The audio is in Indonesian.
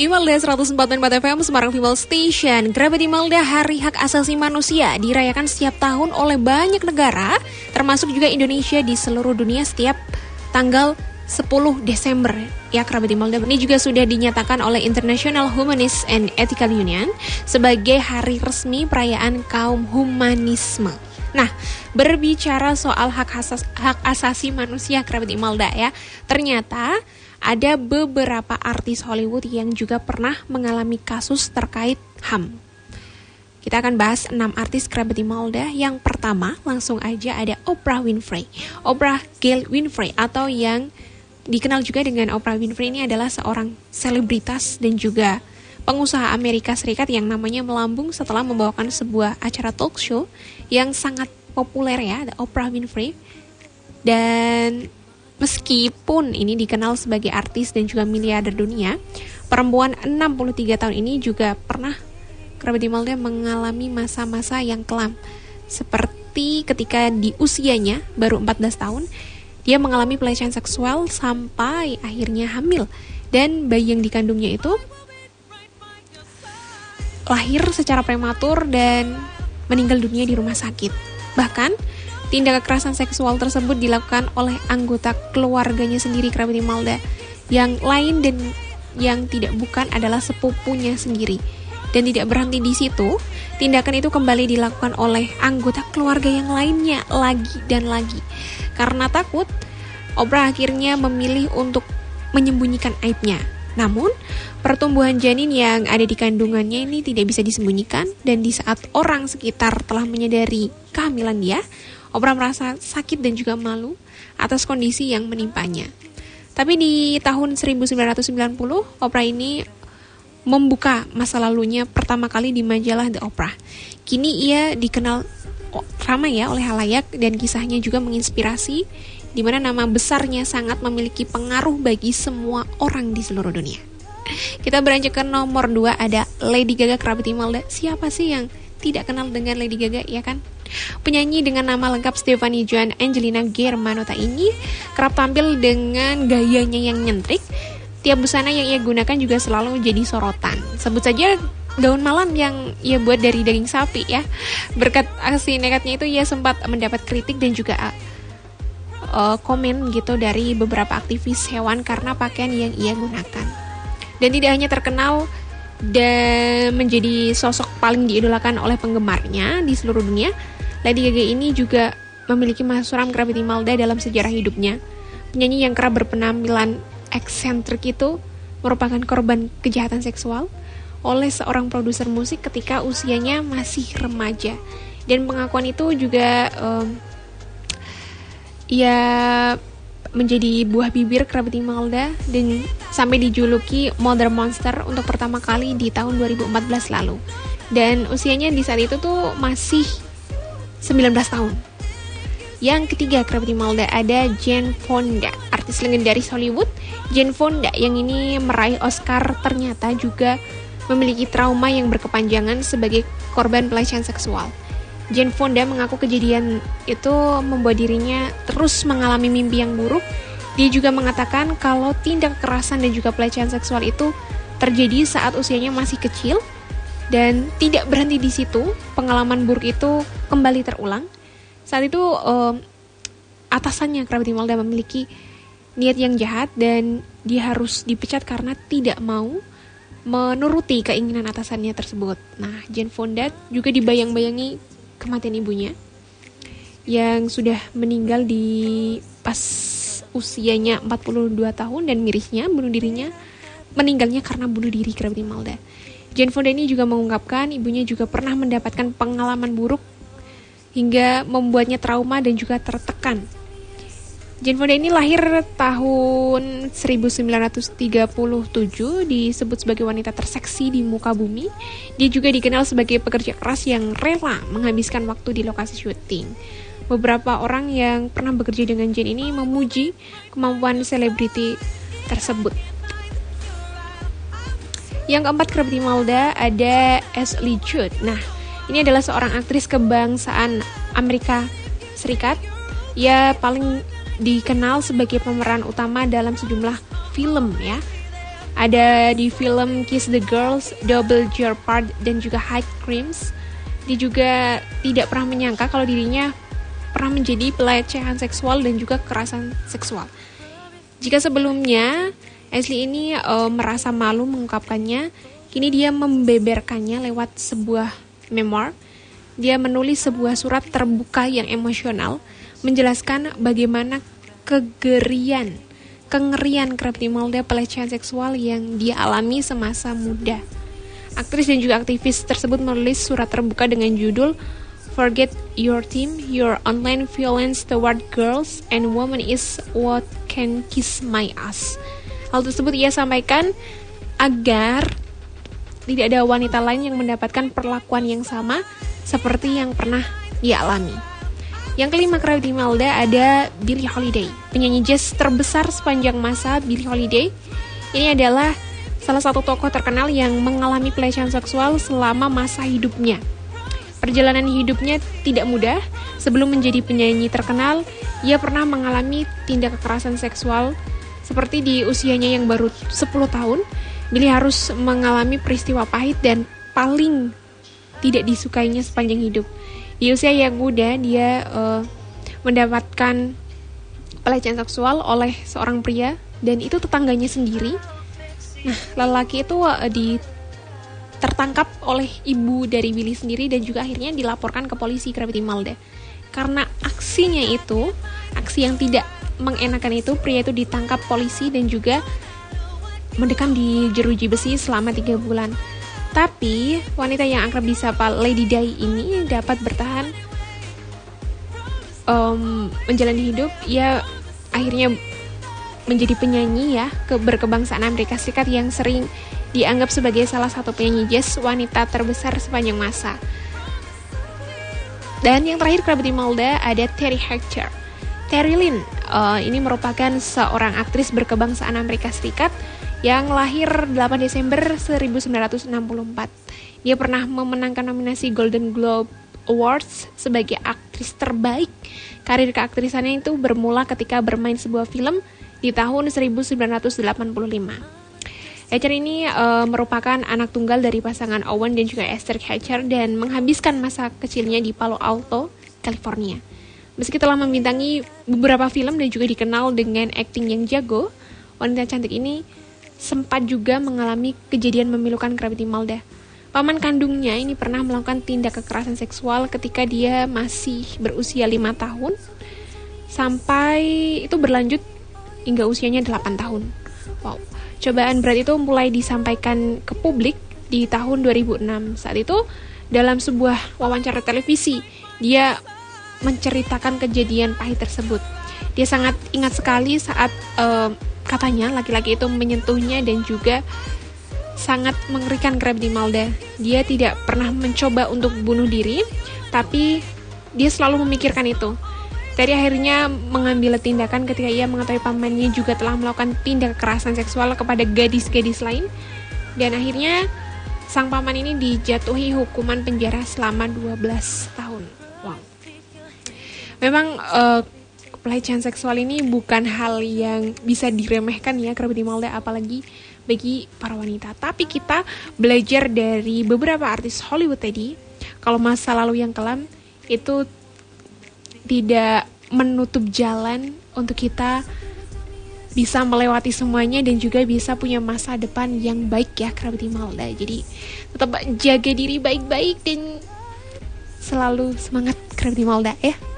Imelda 104.4 FM Semarang Female Station Gravity Imelda Hari Hak Asasi Manusia dirayakan setiap tahun oleh banyak negara termasuk juga Indonesia di seluruh dunia setiap tanggal 10 Desember ya kerabat Imelda ini juga sudah dinyatakan oleh International Humanist and Ethical Union sebagai hari resmi perayaan kaum humanisme. Nah, berbicara soal hak, asas, hak asasi manusia kerabat Imelda ya, ternyata ada beberapa artis Hollywood yang juga pernah mengalami kasus terkait HAM. Kita akan bahas 6 artis kerabat Malda. Yang pertama, langsung aja ada Oprah Winfrey. Oprah Gail Winfrey atau yang dikenal juga dengan Oprah Winfrey ini adalah seorang selebritas dan juga pengusaha Amerika Serikat yang namanya melambung setelah membawakan sebuah acara talk show yang sangat populer ya, Oprah Winfrey. Dan Meskipun ini dikenal sebagai artis dan juga miliarder dunia, perempuan 63 tahun ini juga pernah kerabat Imelda mengalami masa-masa yang kelam. Seperti ketika di usianya baru 14 tahun, dia mengalami pelecehan seksual sampai akhirnya hamil. Dan bayi yang dikandungnya itu lahir secara prematur dan meninggal dunia di rumah sakit. Bahkan Tindak kekerasan seksual tersebut dilakukan oleh anggota keluarganya sendiri kerabat Imelda. Yang lain dan yang tidak bukan adalah sepupunya sendiri. Dan tidak berhenti di situ, tindakan itu kembali dilakukan oleh anggota keluarga yang lainnya lagi dan lagi. Karena takut, Oprah akhirnya memilih untuk menyembunyikan aibnya. Namun, pertumbuhan janin yang ada di kandungannya ini tidak bisa disembunyikan dan di saat orang sekitar telah menyadari kehamilan dia, Oprah merasa sakit dan juga malu atas kondisi yang menimpanya. Tapi di tahun 1990, Oprah ini membuka masa lalunya pertama kali di majalah The Oprah. Kini ia dikenal ramai ya oleh halayak dan kisahnya juga menginspirasi di mana nama besarnya sangat memiliki pengaruh bagi semua orang di seluruh dunia. Kita beranjak ke nomor 2 ada Lady Gaga kerabat Imelda. Siapa sih yang tidak kenal dengan Lady Gaga ya kan? Penyanyi dengan nama lengkap Stephanie Joan Angelina Germanota ini kerap tampil dengan gayanya yang nyentrik. Tiap busana yang ia gunakan juga selalu jadi sorotan. Sebut saja gaun malam yang ia buat dari daging sapi ya. Berkat aksi nekatnya itu ia sempat mendapat kritik dan juga uh, komen gitu dari beberapa aktivis hewan karena pakaian yang ia gunakan. Dan tidak hanya terkenal dan menjadi sosok paling diidolakan oleh penggemarnya di seluruh dunia, Lady Gaga ini juga memiliki masa suram Gravity Malda dalam sejarah hidupnya. Penyanyi yang kerap berpenampilan eksentrik itu merupakan korban kejahatan seksual oleh seorang produser musik ketika usianya masih remaja. Dan pengakuan itu juga um, ya menjadi buah bibir Gravity Malda dan sampai dijuluki Mother Monster untuk pertama kali di tahun 2014 lalu. Dan usianya di saat itu tuh masih 19 tahun. Yang ketiga kerabat Imelda ada Jane Fonda, artis legendaris Hollywood. Jane Fonda yang ini meraih Oscar ternyata juga memiliki trauma yang berkepanjangan sebagai korban pelecehan seksual. Jane Fonda mengaku kejadian itu membuat dirinya terus mengalami mimpi yang buruk. Dia juga mengatakan kalau tindak kekerasan dan juga pelecehan seksual itu terjadi saat usianya masih kecil dan tidak berhenti di situ pengalaman buruk itu kembali terulang saat itu um, atasannya kerabat Imelda memiliki niat yang jahat dan dia harus dipecat karena tidak mau menuruti keinginan atasannya tersebut. Nah, Jane Fonda juga dibayang-bayangi kematian ibunya yang sudah meninggal di pas usianya 42 tahun dan mirisnya bunuh dirinya meninggalnya karena bunuh diri kerabat Imelda. Jane Fonda ini juga mengungkapkan ibunya juga pernah mendapatkan pengalaman buruk hingga membuatnya trauma dan juga tertekan. Jane Fonda ini lahir tahun 1937 disebut sebagai wanita terseksi di muka bumi. Dia juga dikenal sebagai pekerja keras yang rela menghabiskan waktu di lokasi syuting. Beberapa orang yang pernah bekerja dengan Jane ini memuji kemampuan selebriti tersebut. Yang keempat kerabat Malda ada Ashley Judd. Nah, ini adalah seorang aktris kebangsaan Amerika Serikat. Ia paling dikenal sebagai pemeran utama dalam sejumlah film ya. Ada di film Kiss the Girls, Double Jeopardy, dan juga High Crimes. Dia juga tidak pernah menyangka kalau dirinya pernah menjadi pelecehan seksual dan juga kekerasan seksual. Jika sebelumnya Ashley ini uh, merasa malu mengungkapkannya, kini dia membeberkannya lewat sebuah memoir. Dia menulis sebuah surat terbuka yang emosional, menjelaskan bagaimana kegerian, kengerian Krabby Malda pelecehan seksual yang dia alami semasa muda. Aktris dan juga aktivis tersebut menulis surat terbuka dengan judul Forget your team, your online violence toward girls and women is what can kiss my ass. Hal tersebut ia sampaikan agar tidak ada wanita lain yang mendapatkan perlakuan yang sama seperti yang pernah ia alami. Yang kelima di Malda ada Billie Holiday, penyanyi jazz terbesar sepanjang masa Billie Holiday. Ini adalah salah satu tokoh terkenal yang mengalami pelecehan seksual selama masa hidupnya. Perjalanan hidupnya tidak mudah. Sebelum menjadi penyanyi terkenal, ia pernah mengalami tindak kekerasan seksual seperti di usianya yang baru 10 tahun, Billy harus mengalami peristiwa pahit dan paling tidak disukainya sepanjang hidup. Di usia yang muda, dia uh, mendapatkan pelecehan seksual oleh seorang pria dan itu tetangganya sendiri. Nah, lelaki itu uh, di tertangkap oleh ibu dari Billy sendiri dan juga akhirnya dilaporkan ke polisi Gravity Malda. Karena aksinya itu, aksi yang tidak mengenakan itu, pria itu ditangkap polisi dan juga mendekam di jeruji besi selama tiga bulan. Tapi wanita yang akrab disapa Lady Di ini dapat bertahan um, menjalani hidup. Ia akhirnya menjadi penyanyi ya ke berkebangsaan Amerika Serikat yang sering dianggap sebagai salah satu penyanyi jazz wanita terbesar sepanjang masa. Dan yang terakhir kerabat di Malda ada Terry Hatcher. Terry Lynn uh, ini merupakan seorang aktris berkebangsaan Amerika Serikat yang lahir 8 Desember 1964. Dia pernah memenangkan nominasi Golden Globe Awards sebagai aktris terbaik. Karir keaktrisannya itu bermula ketika bermain sebuah film di tahun 1985. Hatcher ini uh, merupakan anak tunggal dari pasangan Owen dan juga Esther Hatcher dan menghabiskan masa kecilnya di Palo Alto, California. Meski telah membintangi beberapa film dan juga dikenal dengan akting yang jago, wanita cantik ini sempat juga mengalami kejadian memilukan Gravity Malda. Paman kandungnya ini pernah melakukan tindak kekerasan seksual ketika dia masih berusia lima tahun sampai itu berlanjut hingga usianya 8 tahun. Wow. Cobaan berat itu mulai disampaikan ke publik di tahun 2006. Saat itu dalam sebuah wawancara televisi, dia menceritakan kejadian pahit tersebut. Dia sangat ingat sekali saat uh, katanya laki-laki itu menyentuhnya dan juga sangat mengerikan Grab di Malda. Dia tidak pernah mencoba untuk bunuh diri, tapi dia selalu memikirkan itu. Terry akhirnya mengambil tindakan ketika ia mengetahui pamannya juga telah melakukan tindak kekerasan seksual kepada gadis-gadis lain. Dan akhirnya sang paman ini dijatuhi hukuman penjara selama 12 tahun. Wow. Memang uh, pelecehan seksual ini bukan hal yang bisa diremehkan ya kerabat Malda apalagi bagi para wanita. Tapi kita belajar dari beberapa artis Hollywood tadi kalau masa lalu yang kelam itu tidak menutup jalan untuk kita bisa melewati semuanya dan juga bisa punya masa depan yang baik ya kerabat Malda. Jadi tetap jaga diri baik-baik dan selalu semangat kerabat Malda ya.